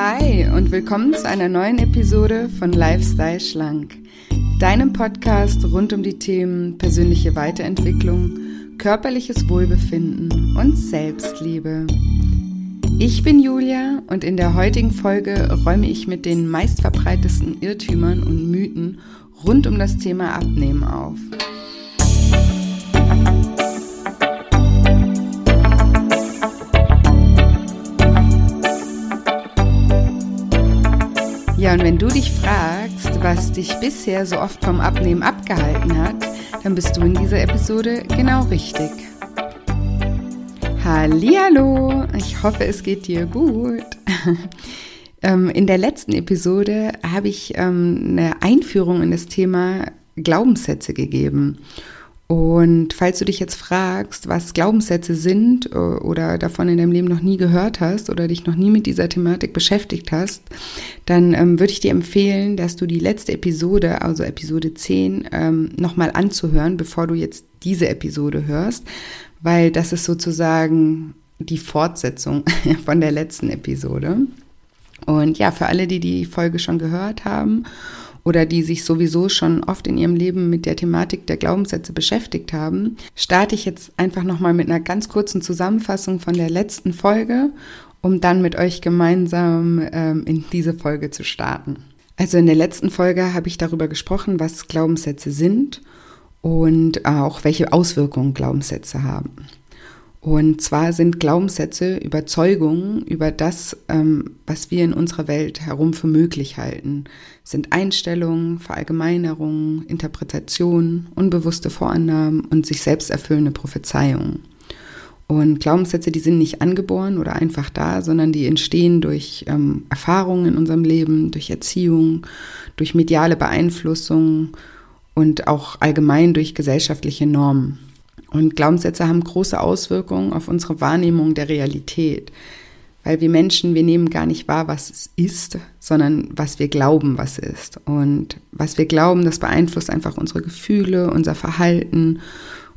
Hi und willkommen zu einer neuen Episode von Lifestyle Schlank, deinem Podcast rund um die Themen persönliche Weiterentwicklung, körperliches Wohlbefinden und Selbstliebe. Ich bin Julia und in der heutigen Folge räume ich mit den meistverbreitesten Irrtümern und Mythen rund um das Thema Abnehmen auf. Ja, und wenn du dich fragst, was dich bisher so oft vom Abnehmen abgehalten hat, dann bist du in dieser Episode genau richtig. Hallo, ich hoffe, es geht dir gut. Ähm, in der letzten Episode habe ich ähm, eine Einführung in das Thema Glaubenssätze gegeben. Und falls du dich jetzt fragst, was Glaubenssätze sind äh, oder davon in deinem Leben noch nie gehört hast oder dich noch nie mit dieser Thematik beschäftigt hast, dann ähm, würde ich dir empfehlen, dass du die letzte Episode, also Episode 10, ähm, nochmal anzuhören, bevor du jetzt diese Episode hörst, weil das ist sozusagen die Fortsetzung von der letzten Episode. Und ja, für alle, die die Folge schon gehört haben oder die sich sowieso schon oft in ihrem Leben mit der Thematik der Glaubenssätze beschäftigt haben, starte ich jetzt einfach nochmal mit einer ganz kurzen Zusammenfassung von der letzten Folge, um dann mit euch gemeinsam ähm, in diese Folge zu starten. Also in der letzten Folge habe ich darüber gesprochen, was Glaubenssätze sind und auch welche Auswirkungen Glaubenssätze haben. Und zwar sind Glaubenssätze Überzeugungen über das, ähm, was wir in unserer Welt herum für möglich halten. sind Einstellungen, Verallgemeinerungen, Interpretationen, unbewusste Vorannahmen und sich selbst erfüllende Prophezeiungen. Und Glaubenssätze, die sind nicht angeboren oder einfach da, sondern die entstehen durch ähm, Erfahrungen in unserem Leben, durch Erziehung, durch mediale Beeinflussung und auch allgemein durch gesellschaftliche Normen. Und Glaubenssätze haben große Auswirkungen auf unsere Wahrnehmung der Realität. Weil wir Menschen, wir nehmen gar nicht wahr, was es ist, sondern was wir glauben, was ist. Und was wir glauben, das beeinflusst einfach unsere Gefühle, unser Verhalten,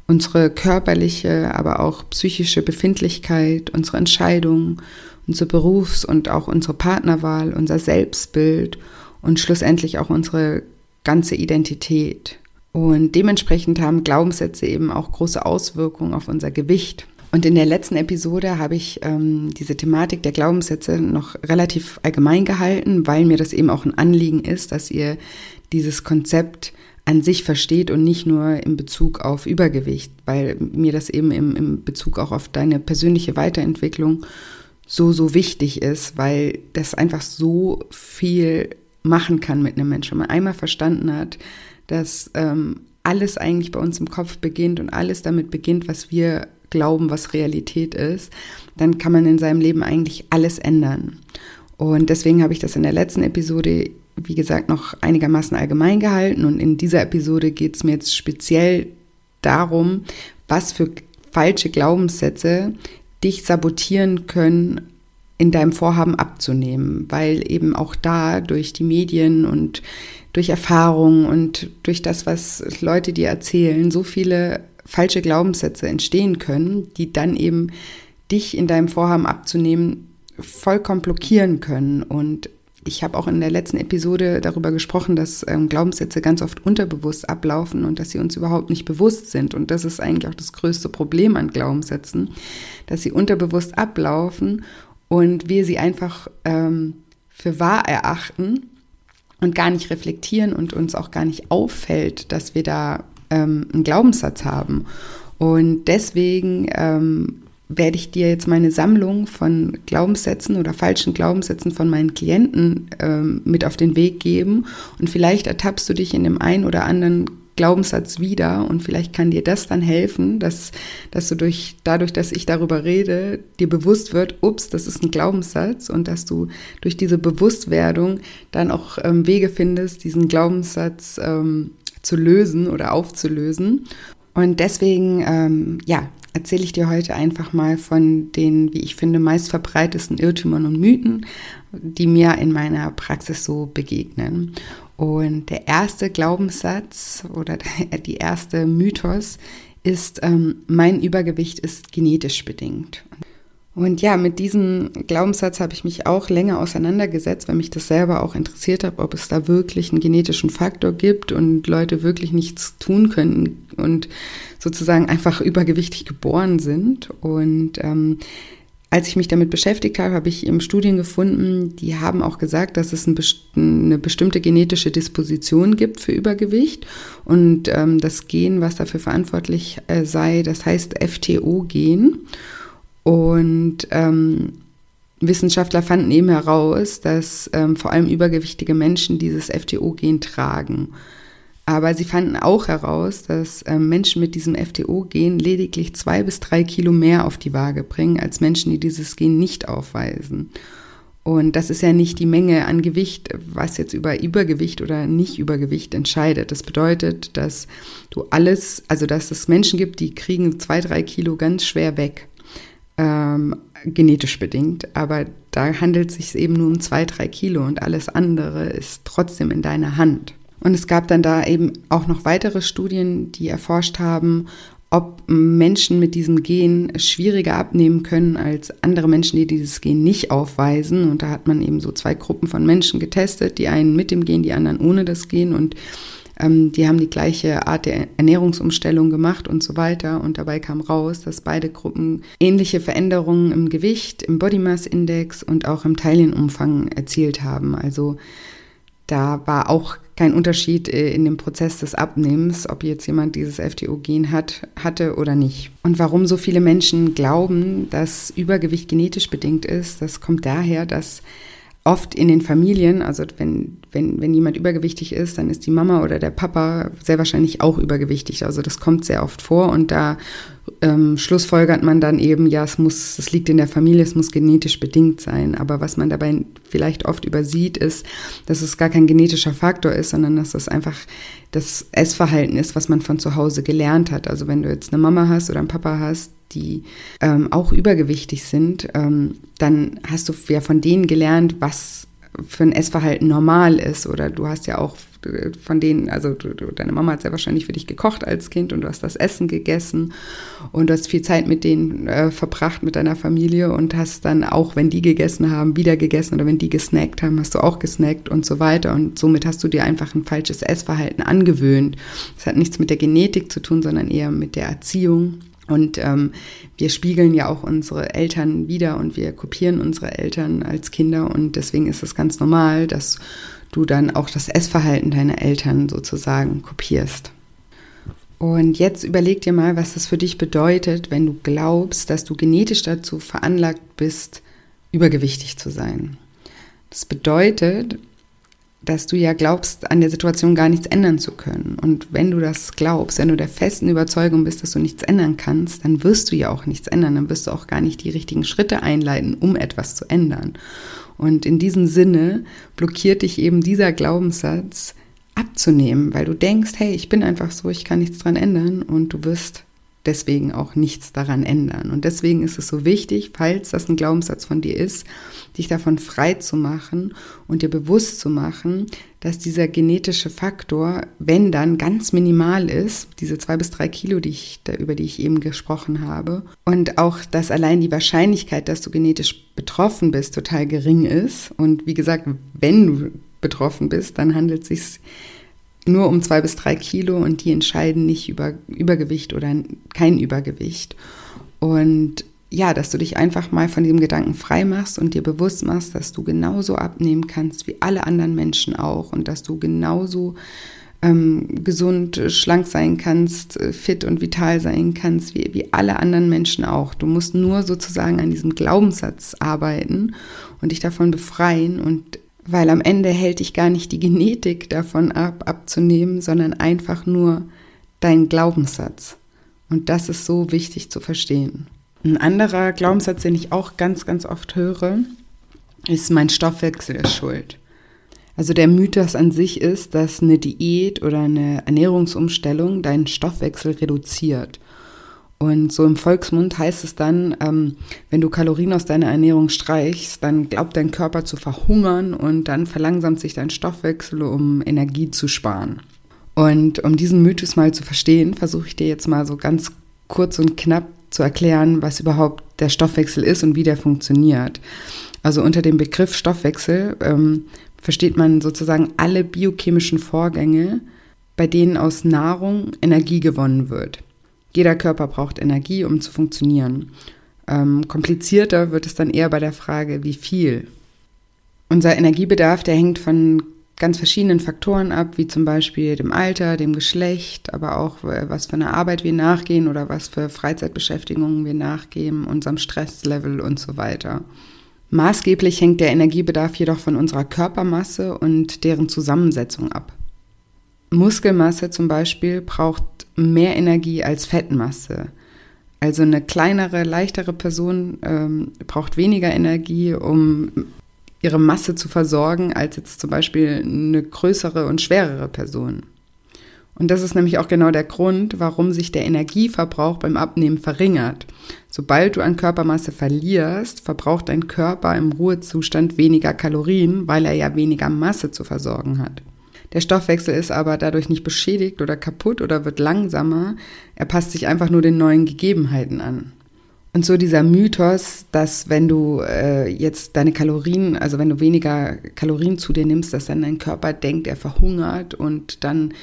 unsere körperliche, aber auch psychische Befindlichkeit, unsere Entscheidungen, unsere Berufs- und auch unsere Partnerwahl, unser Selbstbild und schlussendlich auch unsere ganze Identität. Und dementsprechend haben Glaubenssätze eben auch große Auswirkungen auf unser Gewicht. Und in der letzten Episode habe ich ähm, diese Thematik der Glaubenssätze noch relativ allgemein gehalten, weil mir das eben auch ein Anliegen ist, dass ihr dieses Konzept an sich versteht und nicht nur in Bezug auf Übergewicht, weil mir das eben im, im Bezug auch auf deine persönliche Weiterentwicklung so, so wichtig ist, weil das einfach so viel machen kann mit einem Menschen. Wenn man einmal verstanden hat, dass ähm, alles eigentlich bei uns im Kopf beginnt und alles damit beginnt, was wir glauben, was Realität ist, dann kann man in seinem Leben eigentlich alles ändern. Und deswegen habe ich das in der letzten Episode, wie gesagt, noch einigermaßen allgemein gehalten. Und in dieser Episode geht es mir jetzt speziell darum, was für falsche Glaubenssätze dich sabotieren können, in deinem Vorhaben abzunehmen, weil eben auch da durch die Medien und durch Erfahrung und durch das, was Leute dir erzählen, so viele falsche Glaubenssätze entstehen können, die dann eben dich in deinem Vorhaben abzunehmen vollkommen blockieren können. Und ich habe auch in der letzten Episode darüber gesprochen, dass ähm, Glaubenssätze ganz oft unterbewusst ablaufen und dass sie uns überhaupt nicht bewusst sind. Und das ist eigentlich auch das größte Problem an Glaubenssätzen, dass sie unterbewusst ablaufen und wir sie einfach ähm, für wahr erachten und gar nicht reflektieren und uns auch gar nicht auffällt, dass wir da ähm, einen Glaubenssatz haben. Und deswegen ähm, werde ich dir jetzt meine Sammlung von Glaubenssätzen oder falschen Glaubenssätzen von meinen Klienten ähm, mit auf den Weg geben. Und vielleicht ertappst du dich in dem einen oder anderen Glaubenssatz wieder und vielleicht kann dir das dann helfen, dass, dass du durch, dadurch, dass ich darüber rede, dir bewusst wird, ups, das ist ein Glaubenssatz und dass du durch diese Bewusstwerdung dann auch ähm, Wege findest, diesen Glaubenssatz ähm, zu lösen oder aufzulösen. Und deswegen, ähm, ja, erzähle ich dir heute einfach mal von den, wie ich finde, meist verbreitesten Irrtümern und Mythen, die mir in meiner Praxis so begegnen. Und der erste Glaubenssatz oder die erste Mythos ist, ähm, mein Übergewicht ist genetisch bedingt. Und ja, mit diesem Glaubenssatz habe ich mich auch länger auseinandergesetzt, weil mich das selber auch interessiert hat, ob es da wirklich einen genetischen Faktor gibt und Leute wirklich nichts tun können und sozusagen einfach übergewichtig geboren sind. Und ähm, als ich mich damit beschäftigt habe, habe ich Studien gefunden, die haben auch gesagt, dass es eine bestimmte genetische Disposition gibt für Übergewicht und ähm, das Gen, was dafür verantwortlich äh, sei, das heißt FTO-Gen. Und ähm, Wissenschaftler fanden eben heraus, dass ähm, vor allem übergewichtige Menschen dieses FTO-Gen tragen. Aber sie fanden auch heraus, dass ähm, Menschen mit diesem FTO-Gen lediglich zwei bis drei Kilo mehr auf die Waage bringen als Menschen, die dieses Gen nicht aufweisen. Und das ist ja nicht die Menge an Gewicht, was jetzt über Übergewicht oder Nicht-Übergewicht entscheidet. Das bedeutet, dass du alles, also dass es Menschen gibt, die kriegen zwei, drei Kilo ganz schwer weg ähm, genetisch bedingt, aber da handelt es sich eben nur um zwei, drei Kilo und alles andere ist trotzdem in deiner Hand. Und es gab dann da eben auch noch weitere Studien, die erforscht haben, ob Menschen mit diesem Gen schwieriger abnehmen können als andere Menschen, die dieses Gen nicht aufweisen. Und da hat man eben so zwei Gruppen von Menschen getestet, die einen mit dem Gen, die anderen ohne das Gen. Und ähm, die haben die gleiche Art der Ernährungsumstellung gemacht und so weiter. Und dabei kam raus, dass beide Gruppen ähnliche Veränderungen im Gewicht, im Body Mass Index und auch im Teilchenumfang erzielt haben. Also da war auch kein Unterschied äh, in dem Prozess des Abnehmens, ob jetzt jemand dieses FTO-Gen hat, hatte oder nicht. Und warum so viele Menschen glauben, dass Übergewicht genetisch bedingt ist, das kommt daher, dass oft in den Familien, also wenn, wenn, wenn jemand übergewichtig ist, dann ist die Mama oder der Papa sehr wahrscheinlich auch übergewichtig. Also das kommt sehr oft vor und da ähm, schlussfolgert man dann eben, ja, es muss, es liegt in der Familie, es muss genetisch bedingt sein. Aber was man dabei vielleicht oft übersieht, ist, dass es gar kein genetischer Faktor ist, sondern dass das einfach das Essverhalten ist, was man von zu Hause gelernt hat. Also wenn du jetzt eine Mama hast oder einen Papa hast, die ähm, auch übergewichtig sind, ähm, dann hast du ja von denen gelernt, was für ein Essverhalten normal ist. Oder du hast ja auch von denen, also du, deine Mama hat sehr wahrscheinlich für dich gekocht als Kind und du hast das Essen gegessen und du hast viel Zeit mit denen äh, verbracht, mit deiner Familie und hast dann auch, wenn die gegessen haben, wieder gegessen oder wenn die gesnackt haben, hast du auch gesnackt und so weiter und somit hast du dir einfach ein falsches Essverhalten angewöhnt. Das hat nichts mit der Genetik zu tun, sondern eher mit der Erziehung. Und ähm, wir spiegeln ja auch unsere Eltern wieder und wir kopieren unsere Eltern als Kinder und deswegen ist es ganz normal, dass du dann auch das Essverhalten deiner Eltern sozusagen kopierst. Und jetzt überleg dir mal, was das für dich bedeutet, wenn du glaubst, dass du genetisch dazu veranlagt bist, übergewichtig zu sein. Das bedeutet, dass du ja glaubst, an der Situation gar nichts ändern zu können. Und wenn du das glaubst, wenn du der festen Überzeugung bist, dass du nichts ändern kannst, dann wirst du ja auch nichts ändern, dann wirst du auch gar nicht die richtigen Schritte einleiten, um etwas zu ändern. Und in diesem Sinne blockiert dich eben dieser Glaubenssatz abzunehmen, weil du denkst, hey, ich bin einfach so, ich kann nichts dran ändern und du wirst deswegen auch nichts daran ändern. Und deswegen ist es so wichtig, falls das ein Glaubenssatz von dir ist, dich davon frei zu machen und dir bewusst zu machen, dass dieser genetische Faktor, wenn dann ganz minimal ist, diese zwei bis drei Kilo, die ich, über die ich eben gesprochen habe, und auch, dass allein die Wahrscheinlichkeit, dass du genetisch betroffen bist, total gering ist. Und wie gesagt, wenn du betroffen bist, dann handelt es sich nur um zwei bis drei Kilo und die entscheiden nicht über Übergewicht oder kein Übergewicht. Und ja, dass du dich einfach mal von diesem Gedanken frei machst und dir bewusst machst, dass du genauso abnehmen kannst wie alle anderen Menschen auch und dass du genauso ähm, gesund, schlank sein kannst, fit und vital sein kannst wie, wie alle anderen Menschen auch. Du musst nur sozusagen an diesem Glaubenssatz arbeiten und dich davon befreien und weil am Ende hält dich gar nicht die Genetik davon ab, abzunehmen, sondern einfach nur dein Glaubenssatz. Und das ist so wichtig zu verstehen. Ein anderer Glaubenssatz, den ich auch ganz, ganz oft höre, ist, mein Stoffwechsel ist schuld. Also der Mythos an sich ist, dass eine Diät oder eine Ernährungsumstellung deinen Stoffwechsel reduziert. Und so im Volksmund heißt es dann, ähm, wenn du Kalorien aus deiner Ernährung streichst, dann glaubt dein Körper zu verhungern und dann verlangsamt sich dein Stoffwechsel, um Energie zu sparen. Und um diesen Mythos mal zu verstehen, versuche ich dir jetzt mal so ganz kurz und knapp zu erklären, was überhaupt der Stoffwechsel ist und wie der funktioniert. Also unter dem Begriff Stoffwechsel ähm, versteht man sozusagen alle biochemischen Vorgänge, bei denen aus Nahrung Energie gewonnen wird. Jeder Körper braucht Energie, um zu funktionieren. Ähm, komplizierter wird es dann eher bei der Frage, wie viel. Unser Energiebedarf, der hängt von ganz verschiedenen Faktoren ab, wie zum Beispiel dem Alter, dem Geschlecht, aber auch äh, was für eine Arbeit wir nachgehen oder was für Freizeitbeschäftigungen wir nachgehen, unserem Stresslevel und so weiter. Maßgeblich hängt der Energiebedarf jedoch von unserer Körpermasse und deren Zusammensetzung ab. Muskelmasse zum Beispiel braucht mehr Energie als Fettmasse. Also eine kleinere, leichtere Person ähm, braucht weniger Energie, um ihre Masse zu versorgen, als jetzt zum Beispiel eine größere und schwerere Person. Und das ist nämlich auch genau der Grund, warum sich der Energieverbrauch beim Abnehmen verringert. Sobald du an Körpermasse verlierst, verbraucht dein Körper im Ruhezustand weniger Kalorien, weil er ja weniger Masse zu versorgen hat. Der Stoffwechsel ist aber dadurch nicht beschädigt oder kaputt oder wird langsamer. Er passt sich einfach nur den neuen Gegebenheiten an. Und so dieser Mythos, dass wenn du äh, jetzt deine Kalorien, also wenn du weniger Kalorien zu dir nimmst, dass dann dein Körper denkt, er verhungert und dann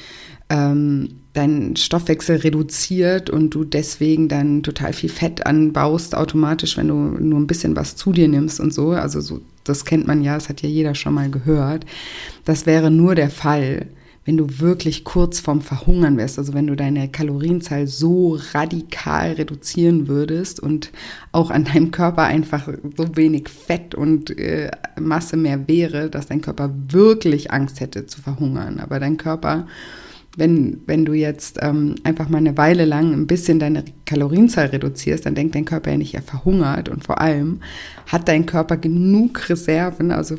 ähm, dein Stoffwechsel reduziert und du deswegen dann total viel Fett anbaust automatisch, wenn du nur ein bisschen was zu dir nimmst und so. Also so, das kennt man ja, das hat ja jeder schon mal gehört. Das wäre nur der Fall, wenn du wirklich kurz vorm Verhungern wärst, also wenn du deine Kalorienzahl so radikal reduzieren würdest und auch an deinem Körper einfach so wenig Fett und äh, Masse mehr wäre, dass dein Körper wirklich Angst hätte zu verhungern. Aber dein Körper wenn, wenn du jetzt ähm, einfach mal eine Weile lang ein bisschen deine Kalorienzahl reduzierst, dann denkt dein Körper ja nicht, er verhungert. Und vor allem hat dein Körper genug Reserven, also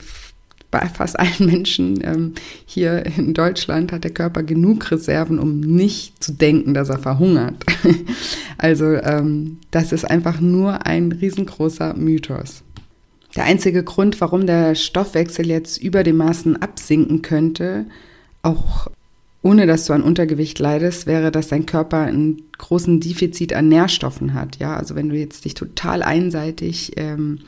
bei fast allen Menschen ähm, hier in Deutschland hat der Körper genug Reserven, um nicht zu denken, dass er verhungert. also ähm, das ist einfach nur ein riesengroßer Mythos. Der einzige Grund, warum der Stoffwechsel jetzt über dem Maßen absinken könnte, auch ohne dass du an Untergewicht leidest, wäre, dass dein Körper einen großen Defizit an Nährstoffen hat. Ja, also wenn du jetzt dich total einseitig ähm,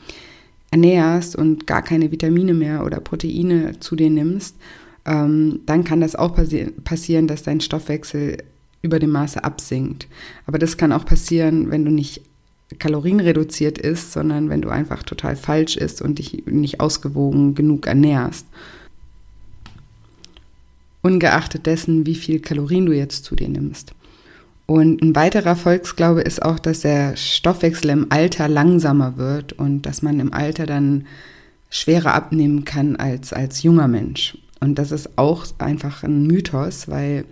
ernährst und gar keine Vitamine mehr oder Proteine zu dir nimmst, ähm, dann kann das auch passi passieren, dass dein Stoffwechsel über dem Maße absinkt. Aber das kann auch passieren, wenn du nicht kalorienreduziert isst, sondern wenn du einfach total falsch isst und dich nicht ausgewogen genug ernährst. Ungeachtet dessen, wie viel Kalorien du jetzt zu dir nimmst. Und ein weiterer Volksglaube ist auch, dass der Stoffwechsel im Alter langsamer wird und dass man im Alter dann schwerer abnehmen kann als als junger Mensch. Und das ist auch einfach ein Mythos, weil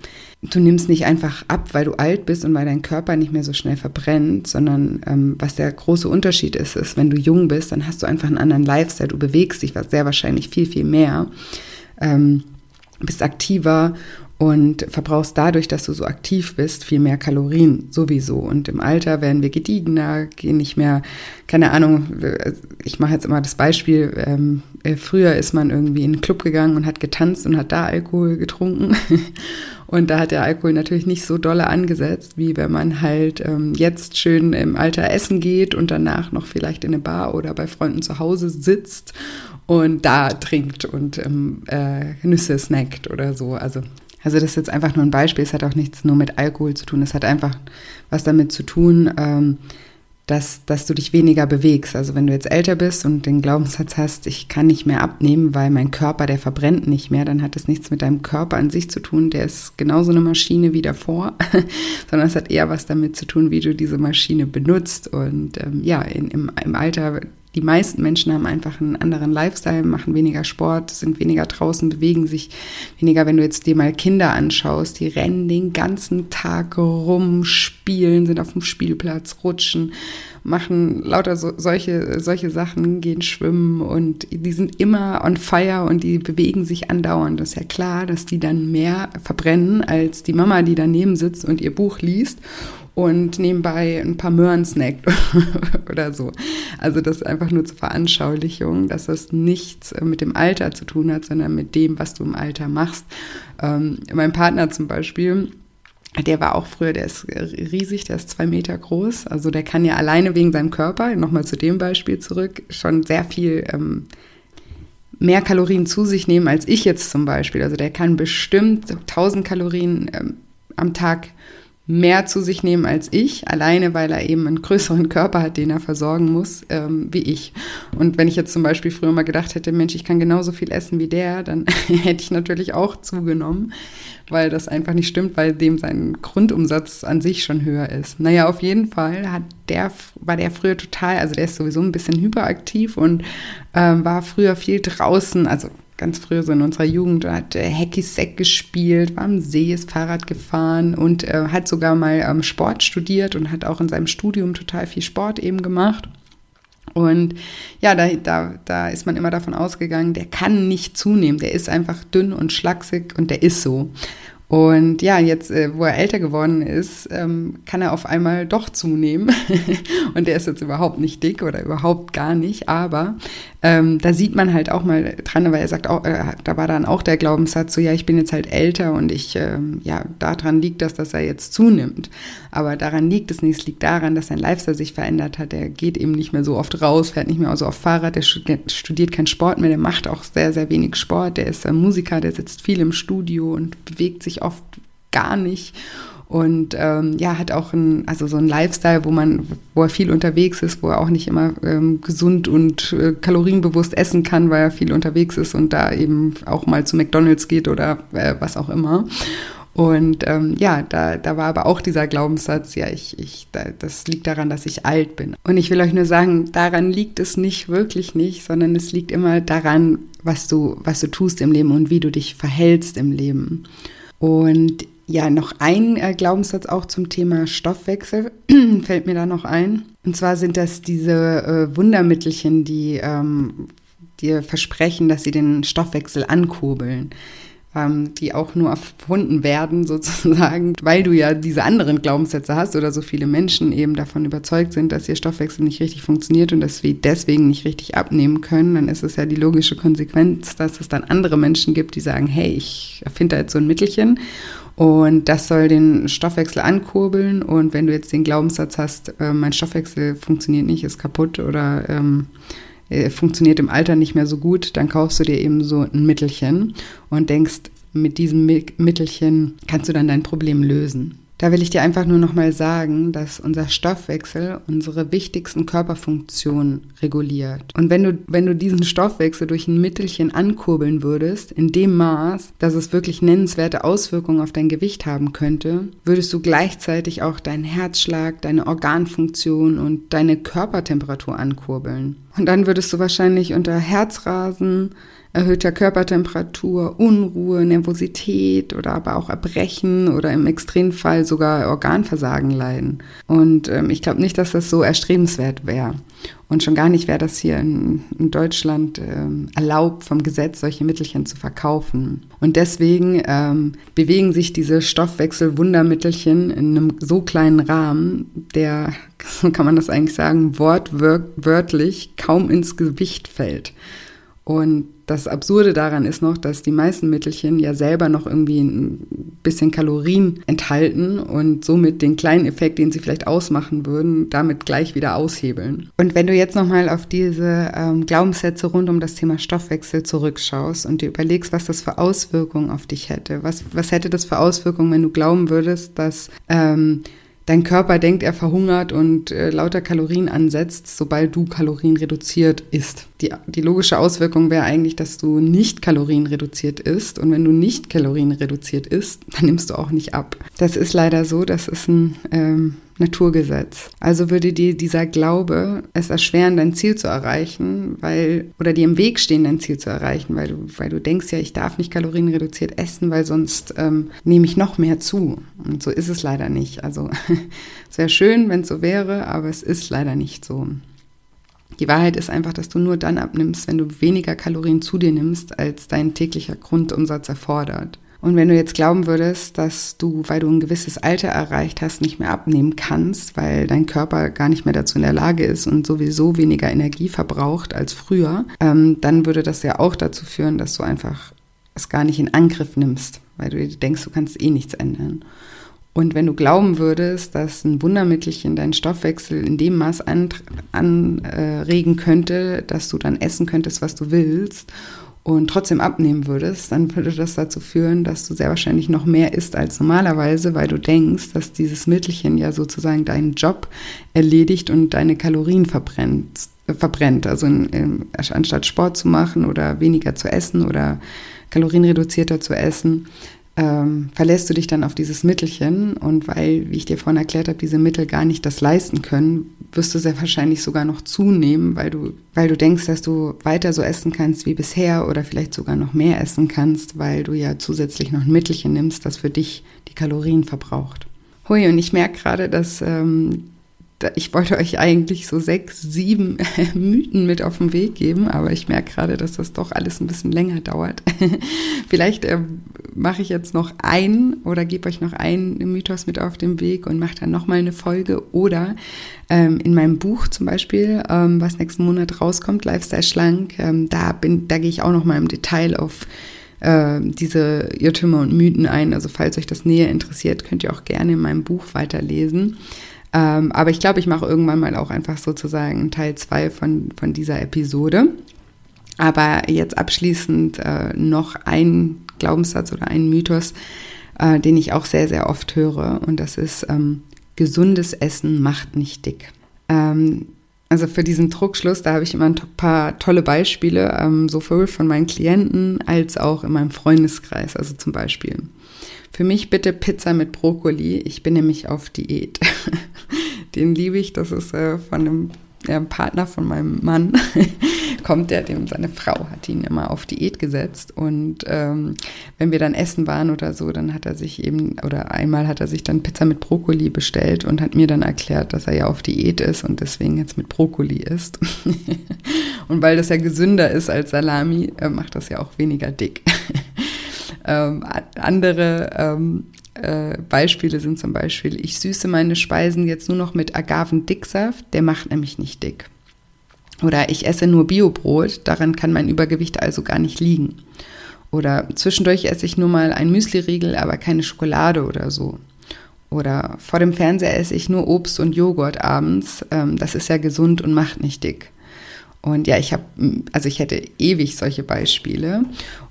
du nimmst nicht einfach ab, weil du alt bist und weil dein Körper nicht mehr so schnell verbrennt, sondern ähm, was der große Unterschied ist, ist, wenn du jung bist, dann hast du einfach einen anderen Lifestyle. Du bewegst dich sehr wahrscheinlich viel, viel mehr, ähm, bist aktiver und verbrauchst dadurch, dass du so aktiv bist, viel mehr Kalorien sowieso. Und im Alter werden wir gediegener, gehen nicht mehr, keine Ahnung, ich mache jetzt immer das Beispiel, ähm, äh, früher ist man irgendwie in einen Club gegangen und hat getanzt und hat da Alkohol getrunken. Und da hat der Alkohol natürlich nicht so dolle angesetzt, wie wenn man halt ähm, jetzt schön im Alter essen geht und danach noch vielleicht in eine Bar oder bei Freunden zu Hause sitzt und da trinkt und ähm, äh, Nüsse snackt oder so. Also also das ist jetzt einfach nur ein Beispiel. Es hat auch nichts nur mit Alkohol zu tun. Es hat einfach was damit zu tun, ähm, dass, dass du dich weniger bewegst. Also wenn du jetzt älter bist und den Glaubenssatz hast, ich kann nicht mehr abnehmen, weil mein Körper, der verbrennt nicht mehr, dann hat das nichts mit deinem Körper an sich zu tun. Der ist genauso eine Maschine wie davor, sondern es hat eher was damit zu tun, wie du diese Maschine benutzt. Und ähm, ja, in, im, im Alter die meisten Menschen haben einfach einen anderen Lifestyle, machen weniger Sport, sind weniger draußen, bewegen sich weniger. Wenn du jetzt dir mal Kinder anschaust, die rennen den ganzen Tag rum, spielen, sind auf dem Spielplatz, rutschen, machen lauter so, solche, solche Sachen, gehen schwimmen und die sind immer on fire und die bewegen sich andauernd. Das ist ja klar, dass die dann mehr verbrennen als die Mama, die daneben sitzt und ihr Buch liest und nebenbei ein paar Möhren snackt oder so. Also das ist einfach nur zur Veranschaulichung, dass das nichts äh, mit dem Alter zu tun hat, sondern mit dem, was du im Alter machst. Ähm, mein Partner zum Beispiel, der war auch früher, der ist riesig, der ist zwei Meter groß. Also der kann ja alleine wegen seinem Körper, nochmal zu dem Beispiel zurück, schon sehr viel ähm, mehr Kalorien zu sich nehmen als ich jetzt zum Beispiel. Also der kann bestimmt 1000 Kalorien ähm, am Tag mehr zu sich nehmen als ich, alleine weil er eben einen größeren Körper hat, den er versorgen muss, ähm, wie ich. Und wenn ich jetzt zum Beispiel früher mal gedacht hätte, Mensch, ich kann genauso viel essen wie der, dann hätte ich natürlich auch zugenommen, weil das einfach nicht stimmt, weil dem sein Grundumsatz an sich schon höher ist. Naja, auf jeden Fall hat der, war der früher total, also der ist sowieso ein bisschen hyperaktiv und ähm, war früher viel draußen, also ganz früher so in unserer Jugend, hat äh, Hacky-Sack gespielt, war am See, ist Fahrrad gefahren und äh, hat sogar mal ähm, Sport studiert und hat auch in seinem Studium total viel Sport eben gemacht. Und ja, da, da, da ist man immer davon ausgegangen, der kann nicht zunehmen, der ist einfach dünn und schlaksig und der ist so. Und ja, jetzt, äh, wo er älter geworden ist, ähm, kann er auf einmal doch zunehmen. und er ist jetzt überhaupt nicht dick oder überhaupt gar nicht. Aber ähm, da sieht man halt auch mal dran, weil er sagt auch, äh, da war dann auch der Glaubenssatz so, ja, ich bin jetzt halt älter und ich, ähm, ja, daran liegt das, dass er jetzt zunimmt. Aber daran liegt es nicht. Es liegt daran, dass sein Lifestyle sich verändert hat. Er geht eben nicht mehr so oft raus, fährt nicht mehr so auf Fahrrad, der studiert keinen Sport mehr, der macht auch sehr, sehr wenig Sport. Der ist ein Musiker, der sitzt viel im Studio und bewegt sich oft gar nicht und ähm, ja, hat auch ein, also so ein Lifestyle, wo man, wo er viel unterwegs ist, wo er auch nicht immer ähm, gesund und äh, kalorienbewusst essen kann, weil er viel unterwegs ist und da eben auch mal zu McDonalds geht oder äh, was auch immer. Und ähm, ja, da, da war aber auch dieser Glaubenssatz, ja, ich, ich, da, das liegt daran, dass ich alt bin. Und ich will euch nur sagen, daran liegt es nicht, wirklich nicht, sondern es liegt immer daran, was du, was du tust im Leben und wie du dich verhältst im Leben. Und ja, noch ein äh, Glaubenssatz auch zum Thema Stoffwechsel fällt mir da noch ein. Und zwar sind das diese äh, Wundermittelchen, die ähm, dir versprechen, dass sie den Stoffwechsel ankurbeln. Ähm, die auch nur erfunden werden, sozusagen, weil du ja diese anderen Glaubenssätze hast oder so viele Menschen eben davon überzeugt sind, dass ihr Stoffwechsel nicht richtig funktioniert und dass wir deswegen nicht richtig abnehmen können, dann ist es ja die logische Konsequenz, dass es dann andere Menschen gibt, die sagen, hey, ich erfinde jetzt so ein Mittelchen und das soll den Stoffwechsel ankurbeln. Und wenn du jetzt den Glaubenssatz hast, äh, mein Stoffwechsel funktioniert nicht, ist kaputt oder ähm, äh, funktioniert im Alter nicht mehr so gut, dann kaufst du dir eben so ein Mittelchen und denkst, mit diesem Mittelchen kannst du dann dein Problem lösen. Da will ich dir einfach nur nochmal sagen, dass unser Stoffwechsel unsere wichtigsten Körperfunktionen reguliert. Und wenn du, wenn du diesen Stoffwechsel durch ein Mittelchen ankurbeln würdest, in dem Maß, dass es wirklich nennenswerte Auswirkungen auf dein Gewicht haben könnte, würdest du gleichzeitig auch deinen Herzschlag, deine Organfunktion und deine Körpertemperatur ankurbeln. Und dann würdest du wahrscheinlich unter Herzrasen, erhöhter Körpertemperatur, Unruhe, Nervosität oder aber auch Erbrechen oder im Extremfall sogar Organversagen leiden. Und ähm, ich glaube nicht, dass das so erstrebenswert wäre. Und schon gar nicht wäre das hier in, in Deutschland ähm, erlaubt, vom Gesetz solche Mittelchen zu verkaufen. Und deswegen ähm, bewegen sich diese Stoffwechselwundermittelchen in einem so kleinen Rahmen, der, kann man das eigentlich sagen, wortwörtlich kaum ins Gewicht fällt. Und das Absurde daran ist noch, dass die meisten Mittelchen ja selber noch irgendwie ein bisschen Kalorien enthalten und somit den kleinen Effekt, den sie vielleicht ausmachen würden, damit gleich wieder aushebeln. Und wenn du jetzt nochmal auf diese ähm, Glaubenssätze rund um das Thema Stoffwechsel zurückschaust und dir überlegst, was das für Auswirkungen auf dich hätte, was, was hätte das für Auswirkungen, wenn du glauben würdest, dass ähm, dein Körper denkt, er verhungert und äh, lauter Kalorien ansetzt, sobald du Kalorien reduziert isst. Die, die logische Auswirkung wäre eigentlich, dass du nicht Kalorien reduziert isst. Und wenn du nicht Kalorien reduziert isst, dann nimmst du auch nicht ab. Das ist leider so, das ist ein ähm, Naturgesetz. Also würde dir dieser Glaube es erschweren, dein Ziel zu erreichen, weil, oder dir im Weg stehen, dein Ziel zu erreichen, weil du, weil du denkst ja, ich darf nicht kalorienreduziert essen, weil sonst ähm, nehme ich noch mehr zu. Und so ist es leider nicht. Also es wäre schön, wenn es so wäre, aber es ist leider nicht so. Die Wahrheit ist einfach, dass du nur dann abnimmst, wenn du weniger Kalorien zu dir nimmst, als dein täglicher Grundumsatz erfordert. Und wenn du jetzt glauben würdest, dass du, weil du ein gewisses Alter erreicht hast, nicht mehr abnehmen kannst, weil dein Körper gar nicht mehr dazu in der Lage ist und sowieso weniger Energie verbraucht als früher, ähm, dann würde das ja auch dazu führen, dass du einfach es gar nicht in Angriff nimmst, weil du denkst, du kannst eh nichts ändern. Und wenn du glauben würdest, dass ein Wundermittelchen deinen Stoffwechsel in dem Maß anregen könnte, dass du dann essen könntest, was du willst und trotzdem abnehmen würdest, dann würde das dazu führen, dass du sehr wahrscheinlich noch mehr isst als normalerweise, weil du denkst, dass dieses Mittelchen ja sozusagen deinen Job erledigt und deine Kalorien verbrennt. Äh, verbrennt. Also in, in, anstatt Sport zu machen oder weniger zu essen oder kalorienreduzierter zu essen, ähm, verlässt du dich dann auf dieses Mittelchen und weil, wie ich dir vorhin erklärt habe, diese Mittel gar nicht das leisten können, wirst du sehr wahrscheinlich sogar noch zunehmen, weil du, weil du denkst, dass du weiter so essen kannst wie bisher oder vielleicht sogar noch mehr essen kannst, weil du ja zusätzlich noch ein Mittelchen nimmst, das für dich die Kalorien verbraucht. Hui, und ich merke gerade, dass ähm, ich wollte euch eigentlich so sechs, sieben Mythen mit auf den Weg geben, aber ich merke gerade, dass das doch alles ein bisschen länger dauert. Vielleicht äh, mache ich jetzt noch einen oder gebe euch noch einen Mythos mit auf den Weg und mache dann nochmal eine Folge. Oder ähm, in meinem Buch zum Beispiel, ähm, was nächsten Monat rauskommt, Lifestyle Schlank, ähm, da, bin, da gehe ich auch nochmal im Detail auf äh, diese Irrtümer und Mythen ein. Also falls euch das näher interessiert, könnt ihr auch gerne in meinem Buch weiterlesen. Ähm, aber ich glaube, ich mache irgendwann mal auch einfach sozusagen Teil 2 von, von dieser Episode. Aber jetzt abschließend äh, noch ein Glaubenssatz oder ein Mythos, äh, den ich auch sehr, sehr oft höre. Und das ist, ähm, gesundes Essen macht nicht dick. Ähm, also für diesen Druckschluss, da habe ich immer ein paar tolle Beispiele, ähm, sowohl von meinen Klienten als auch in meinem Freundeskreis. Also zum Beispiel, für mich bitte Pizza mit Brokkoli. Ich bin nämlich auf Diät. Den liebe ich. Das ist äh, von einem ja, Partner von meinem Mann. kommt der, dem seine Frau hat ihn immer auf Diät gesetzt. Und ähm, wenn wir dann essen waren oder so, dann hat er sich eben, oder einmal hat er sich dann Pizza mit Brokkoli bestellt und hat mir dann erklärt, dass er ja auf Diät ist und deswegen jetzt mit Brokkoli isst. und weil das ja gesünder ist als Salami, äh, macht das ja auch weniger dick. Ähm, andere ähm, äh, Beispiele sind zum Beispiel, ich süße meine Speisen jetzt nur noch mit Agavendicksaft, der macht nämlich nicht dick. Oder ich esse nur Biobrot, daran kann mein Übergewicht also gar nicht liegen. Oder zwischendurch esse ich nur mal ein Müsliriegel, aber keine Schokolade oder so. Oder vor dem Fernseher esse ich nur Obst und Joghurt abends. Ähm, das ist ja gesund und macht nicht dick. Und ja, ich habe, also ich hätte ewig solche Beispiele.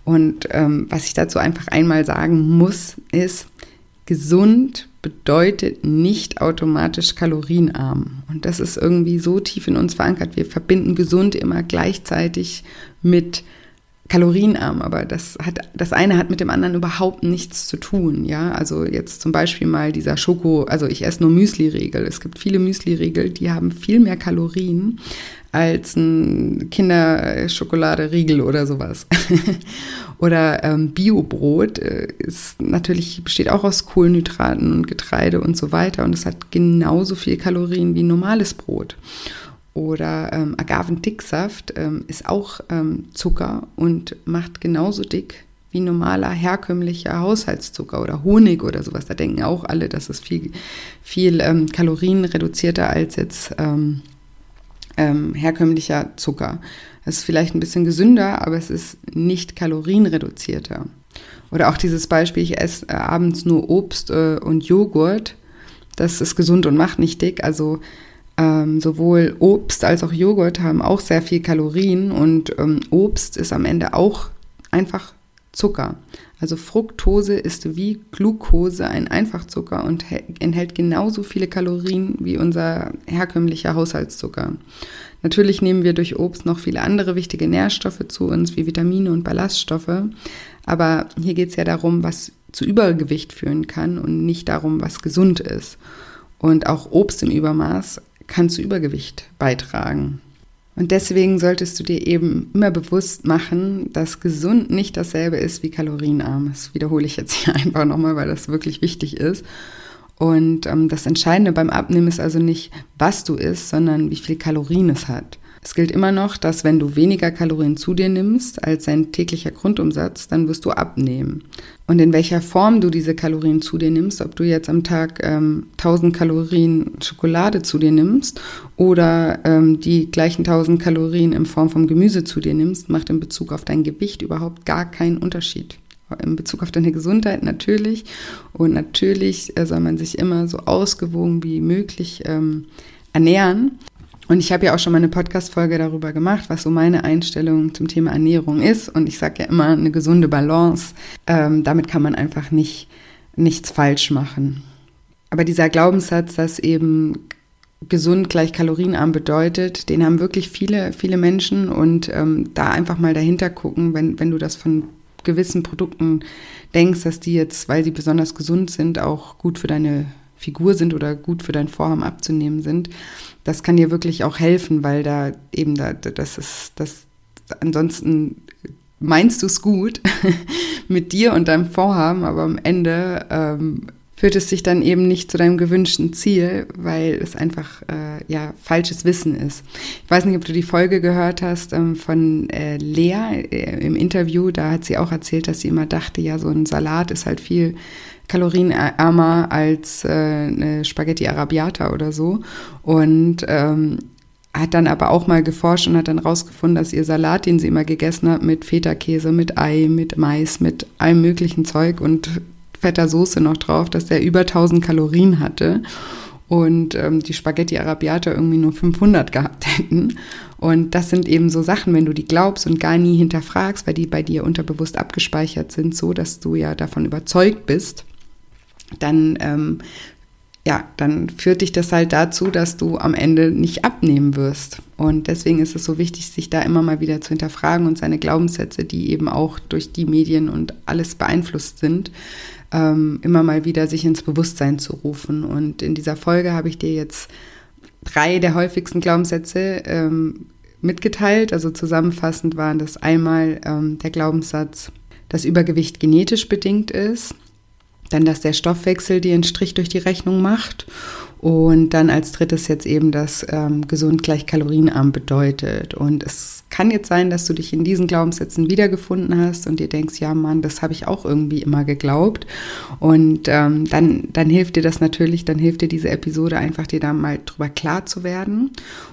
Und ähm, was ich dazu einfach einmal sagen muss, ist, gesund bedeutet nicht automatisch kalorienarm. Und das ist irgendwie so tief in uns verankert. Wir verbinden gesund immer gleichzeitig mit kalorienarm, aber das hat, das eine hat mit dem anderen überhaupt nichts zu tun, ja. Also jetzt zum Beispiel mal dieser Schoko, also ich esse nur Müsli-Riegel. Es gibt viele Müsli-Riegel, die haben viel mehr Kalorien als ein Kinderschokolade-Riegel oder sowas. oder ähm, Biobrot äh, ist natürlich, besteht auch aus Kohlenhydraten und Getreide und so weiter und es hat genauso viel Kalorien wie normales Brot. Oder ähm, Agavendicksaft ähm, ist auch ähm, Zucker und macht genauso dick wie normaler herkömmlicher Haushaltszucker oder Honig oder sowas. Da denken auch alle, dass es viel, viel ähm, kalorienreduzierter als jetzt ähm, ähm, herkömmlicher Zucker. Es ist vielleicht ein bisschen gesünder, aber es ist nicht kalorienreduzierter. Oder auch dieses Beispiel, ich esse äh, abends nur Obst äh, und Joghurt. Das ist gesund und macht nicht dick. Also ähm, sowohl Obst als auch Joghurt haben auch sehr viel Kalorien und ähm, Obst ist am Ende auch einfach Zucker. Also Fructose ist wie Glucose ein Einfachzucker und enthält genauso viele Kalorien wie unser herkömmlicher Haushaltszucker. Natürlich nehmen wir durch Obst noch viele andere wichtige Nährstoffe zu uns, wie Vitamine und Ballaststoffe. Aber hier geht es ja darum, was zu Übergewicht führen kann und nicht darum, was gesund ist. Und auch Obst im Übermaß kann zu Übergewicht beitragen. Und deswegen solltest du dir eben immer bewusst machen, dass gesund nicht dasselbe ist wie kalorienarm. Das wiederhole ich jetzt hier einfach nochmal, weil das wirklich wichtig ist. Und ähm, das Entscheidende beim Abnehmen ist also nicht, was du isst, sondern wie viel Kalorien es hat. Es gilt immer noch, dass wenn du weniger Kalorien zu dir nimmst als dein täglicher Grundumsatz, dann wirst du abnehmen. Und in welcher Form du diese Kalorien zu dir nimmst, ob du jetzt am Tag ähm, 1000 Kalorien Schokolade zu dir nimmst oder ähm, die gleichen 1000 Kalorien in Form von Gemüse zu dir nimmst, macht in Bezug auf dein Gewicht überhaupt gar keinen Unterschied. in Bezug auf deine Gesundheit natürlich. Und natürlich äh, soll man sich immer so ausgewogen wie möglich ähm, ernähren. Und ich habe ja auch schon mal eine Podcast-Folge darüber gemacht, was so meine Einstellung zum Thema Ernährung ist. Und ich sage ja immer, eine gesunde Balance, ähm, damit kann man einfach nicht, nichts falsch machen. Aber dieser Glaubenssatz, dass eben gesund gleich kalorienarm bedeutet, den haben wirklich viele, viele Menschen. Und ähm, da einfach mal dahinter gucken, wenn, wenn du das von gewissen Produkten denkst, dass die jetzt, weil sie besonders gesund sind, auch gut für deine Figur sind oder gut für dein Vorhaben abzunehmen sind, das kann dir wirklich auch helfen, weil da eben da, das ist, das, ansonsten meinst du es gut mit dir und deinem Vorhaben, aber am Ende ähm, führt es dich dann eben nicht zu deinem gewünschten Ziel, weil es einfach äh, ja falsches Wissen ist. Ich weiß nicht, ob du die Folge gehört hast ähm, von äh, Lea äh, im Interview. Da hat sie auch erzählt, dass sie immer dachte, ja, so ein Salat ist halt viel kalorienärmer als äh, eine Spaghetti Arabiata oder so. Und ähm, hat dann aber auch mal geforscht und hat dann rausgefunden, dass ihr Salat, den sie immer gegessen hat, mit Feta-Käse, mit Ei, mit Mais, mit allem möglichen Zeug und fetter Soße noch drauf, dass der über 1000 Kalorien hatte und ähm, die Spaghetti Arabiata irgendwie nur 500 gehabt hätten. Und das sind eben so Sachen, wenn du die glaubst und gar nie hinterfragst, weil die bei dir unterbewusst abgespeichert sind, so dass du ja davon überzeugt bist, dann ähm, ja, dann führt dich das halt dazu, dass du am Ende nicht abnehmen wirst. Und deswegen ist es so wichtig, sich da immer mal wieder zu hinterfragen und seine Glaubenssätze, die eben auch durch die Medien und alles beeinflusst sind, ähm, immer mal wieder sich ins Bewusstsein zu rufen. Und in dieser Folge habe ich dir jetzt drei der häufigsten Glaubenssätze ähm, mitgeteilt. Also zusammenfassend waren das einmal ähm, der Glaubenssatz, dass Übergewicht genetisch bedingt ist, dann, dass der Stoffwechsel dir einen Strich durch die Rechnung macht und dann als drittes jetzt eben das ähm, gesund gleich kalorienarm bedeutet. Und es kann jetzt sein, dass du dich in diesen Glaubenssätzen wiedergefunden hast und dir denkst, ja Mann, das habe ich auch irgendwie immer geglaubt. Und ähm, dann, dann hilft dir das natürlich, dann hilft dir diese Episode einfach, dir da mal drüber klar zu werden.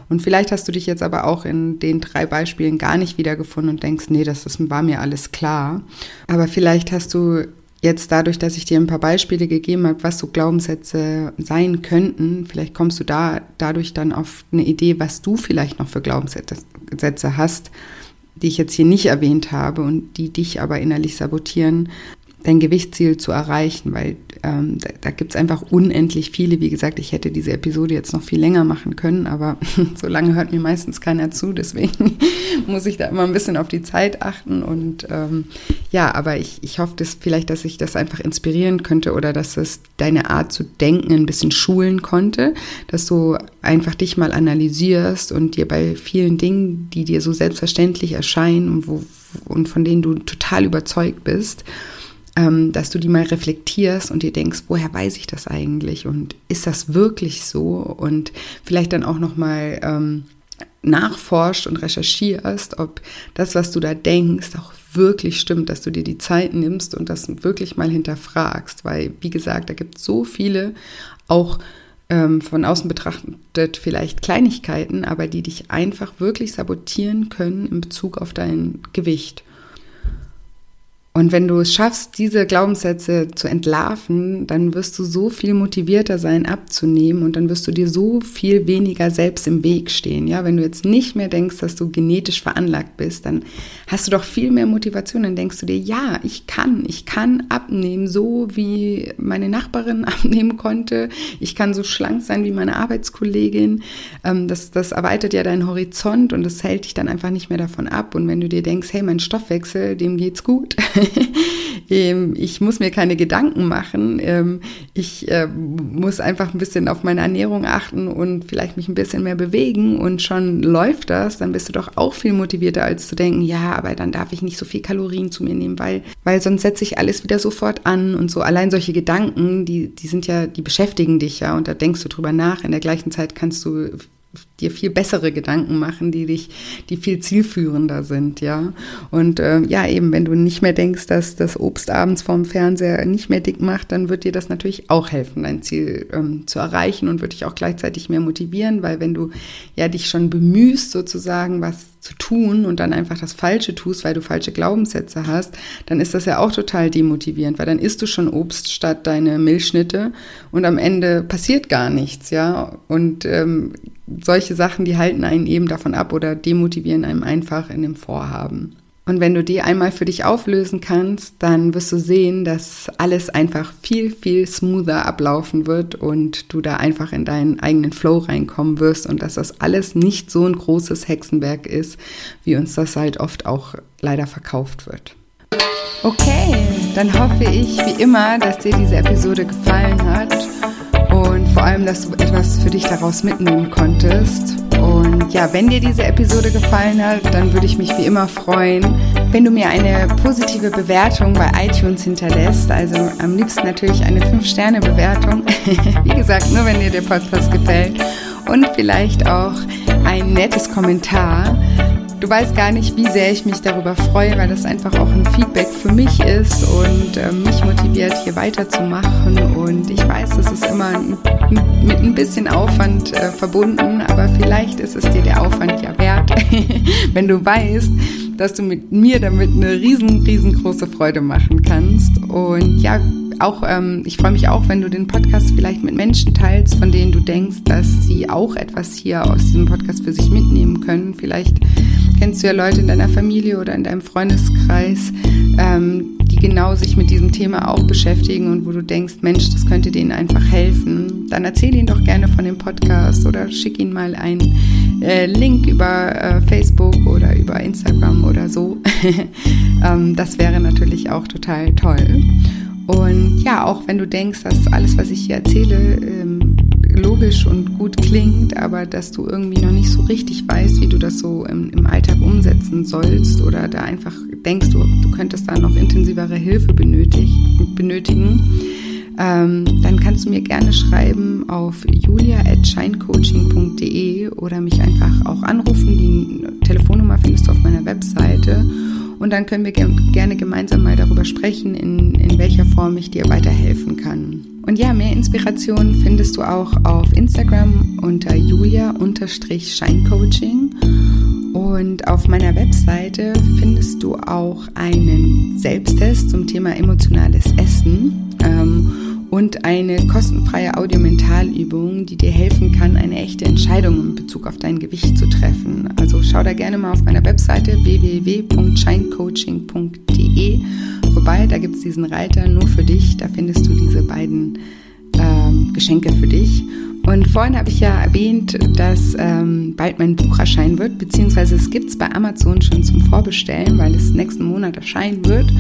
Und vielleicht hast du dich jetzt aber auch in den drei Beispielen gar nicht wiedergefunden und denkst, nee, das, das war mir alles klar. Aber vielleicht hast du jetzt dadurch, dass ich dir ein paar Beispiele gegeben habe, was so Glaubenssätze sein könnten, vielleicht kommst du da dadurch dann auf eine Idee, was du vielleicht noch für Glaubenssätze hast, die ich jetzt hier nicht erwähnt habe und die dich aber innerlich sabotieren, dein Gewichtsziel zu erreichen, weil ähm, da, da gibt es einfach unendlich viele. Wie gesagt, ich hätte diese Episode jetzt noch viel länger machen können, aber so lange hört mir meistens keiner zu. Deswegen muss ich da immer ein bisschen auf die Zeit achten. Und ähm, ja, aber ich, ich hoffe dass vielleicht, dass ich das einfach inspirieren könnte oder dass es deine Art zu denken ein bisschen schulen konnte, dass du einfach dich mal analysierst und dir bei vielen Dingen, die dir so selbstverständlich erscheinen und, wo, und von denen du total überzeugt bist, dass du die mal reflektierst und dir denkst, woher weiß ich das eigentlich und ist das wirklich so und vielleicht dann auch noch mal ähm, nachforscht und recherchierst, ob das, was du da denkst, auch wirklich stimmt, dass du dir die Zeit nimmst und das wirklich mal hinterfragst, weil wie gesagt, da gibt es so viele auch ähm, von außen betrachtet vielleicht Kleinigkeiten, aber die dich einfach wirklich sabotieren können in Bezug auf dein Gewicht. Und wenn du es schaffst, diese Glaubenssätze zu entlarven, dann wirst du so viel motivierter sein, abzunehmen und dann wirst du dir so viel weniger selbst im Weg stehen. Ja, wenn du jetzt nicht mehr denkst, dass du genetisch veranlagt bist, dann hast du doch viel mehr Motivation. Dann denkst du dir, ja, ich kann, ich kann abnehmen, so wie meine Nachbarin abnehmen konnte. Ich kann so schlank sein wie meine Arbeitskollegin. Ähm, das, das erweitert ja deinen Horizont und das hält dich dann einfach nicht mehr davon ab. Und wenn du dir denkst, hey, mein Stoffwechsel, dem geht's gut. Ähm, ich muss mir keine Gedanken machen. Ähm, ich äh, muss einfach ein bisschen auf meine Ernährung achten und vielleicht mich ein bisschen mehr bewegen und schon läuft das. Dann bist du doch auch viel motivierter, als zu denken, ja, aber dann darf ich nicht so viel Kalorien zu mir nehmen, weil, weil sonst setze ich alles wieder sofort an und so. Allein solche Gedanken, die, die sind ja, die beschäftigen dich ja und da denkst du drüber nach. In der gleichen Zeit kannst du dir viel bessere Gedanken machen, die dich, die viel zielführender sind, ja. Und äh, ja, eben, wenn du nicht mehr denkst, dass das Obst abends vorm Fernseher nicht mehr dick macht, dann wird dir das natürlich auch helfen, dein Ziel ähm, zu erreichen und wird dich auch gleichzeitig mehr motivieren, weil wenn du ja dich schon bemühst, sozusagen was zu tun und dann einfach das Falsche tust, weil du falsche Glaubenssätze hast, dann ist das ja auch total demotivierend, weil dann isst du schon Obst statt deine Milchschnitte und am Ende passiert gar nichts, ja. Und ähm, solche Sachen, die halten einen eben davon ab oder demotivieren einem einfach in dem Vorhaben. Und wenn du die einmal für dich auflösen kannst, dann wirst du sehen, dass alles einfach viel, viel smoother ablaufen wird und du da einfach in deinen eigenen Flow reinkommen wirst und dass das alles nicht so ein großes Hexenwerk ist, wie uns das halt oft auch leider verkauft wird. Okay, dann hoffe ich wie immer, dass dir diese Episode gefallen hat und vor allem, dass du etwas für dich daraus mitnehmen konntest. Und ja, wenn dir diese Episode gefallen hat, dann würde ich mich wie immer freuen, wenn du mir eine positive Bewertung bei iTunes hinterlässt. Also am liebsten natürlich eine 5-Sterne-Bewertung. wie gesagt, nur wenn dir der Podcast gefällt. Und vielleicht auch ein nettes Kommentar. Du weißt gar nicht, wie sehr ich mich darüber freue, weil das einfach auch ein Feedback für mich ist und äh, mich motiviert, hier weiterzumachen. Und ich weiß, es ist immer mit ein bisschen Aufwand äh, verbunden, aber vielleicht ist es dir der Aufwand ja wert, wenn du weißt, dass du mit mir damit eine riesen, riesengroße Freude machen kannst. Und ja, auch, ähm, ich freue mich auch, wenn du den Podcast vielleicht mit Menschen teilst, von denen du denkst, dass sie auch etwas hier aus diesem Podcast für sich mitnehmen können. Vielleicht kennst du ja Leute in deiner Familie oder in deinem Freundeskreis, ähm, die genau sich mit diesem Thema auch beschäftigen und wo du denkst, Mensch, das könnte denen einfach helfen. Dann erzähl ihnen doch gerne von dem Podcast oder schick ihnen mal einen äh, Link über äh, Facebook oder über Instagram oder so. ähm, das wäre natürlich auch total toll. Und ja, auch wenn du denkst, dass alles, was ich hier erzähle, ähm, logisch und gut klingt, aber dass du irgendwie noch nicht so richtig weißt, wie du das so im, im Alltag umsetzen sollst oder da einfach denkst, du, du könntest da noch intensivere Hilfe benötigen, benötigen ähm, dann kannst du mir gerne schreiben auf julia.shinecoaching.de oder mich einfach auch anrufen. Die Telefonnummer findest du auf meiner Webseite. Und dann können wir gerne gemeinsam mal darüber sprechen, in, in welcher Form ich dir weiterhelfen kann. Und ja, mehr Inspiration findest du auch auf Instagram unter julia-scheincoaching. Und auf meiner Webseite findest du auch einen Selbsttest zum Thema emotionales Essen. Ähm, und eine kostenfreie Audiomentalübung, die dir helfen kann, eine echte Entscheidung in Bezug auf dein Gewicht zu treffen. Also schau da gerne mal auf meiner Webseite www.shinecoaching.de vorbei. Da gibt es diesen Reiter nur für dich. Da findest du diese beiden ähm, Geschenke für dich. Und vorhin habe ich ja erwähnt, dass ähm, bald mein Buch erscheinen wird, beziehungsweise es gibt es bei Amazon schon zum Vorbestellen, weil es nächsten Monat erscheinen wird.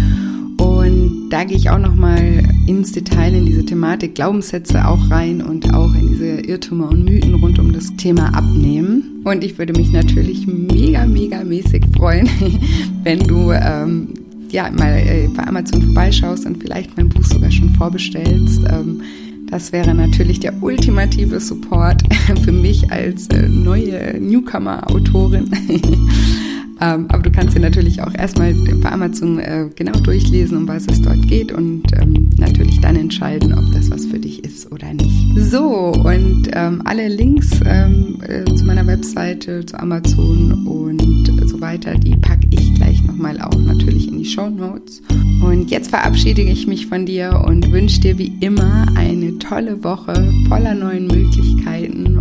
Und da gehe ich auch nochmal ins Detail in diese Thematik Glaubenssätze auch rein und auch in diese Irrtümer und Mythen rund um das Thema Abnehmen. Und ich würde mich natürlich mega, mega mäßig freuen, wenn du ähm, ja mal äh, bei Amazon vorbeischaust und vielleicht mein Buch sogar schon vorbestellst. Ähm, das wäre natürlich der ultimative Support für mich als äh, neue Newcomer-Autorin. Ähm, aber du kannst dir natürlich auch erstmal bei Amazon äh, genau durchlesen, um was es dort geht und ähm, natürlich dann entscheiden, ob das was für dich ist oder nicht. So, und ähm, alle Links ähm, äh, zu meiner Webseite, zu Amazon und so weiter, die packe ich gleich nochmal auch natürlich in die Show Notes. Und jetzt verabschiede ich mich von dir und wünsche dir wie immer eine tolle Woche voller neuen Möglichkeiten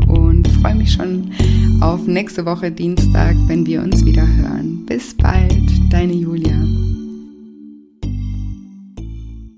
freue mich schon auf nächste Woche Dienstag, wenn wir uns wieder hören. Bis bald, deine Julia.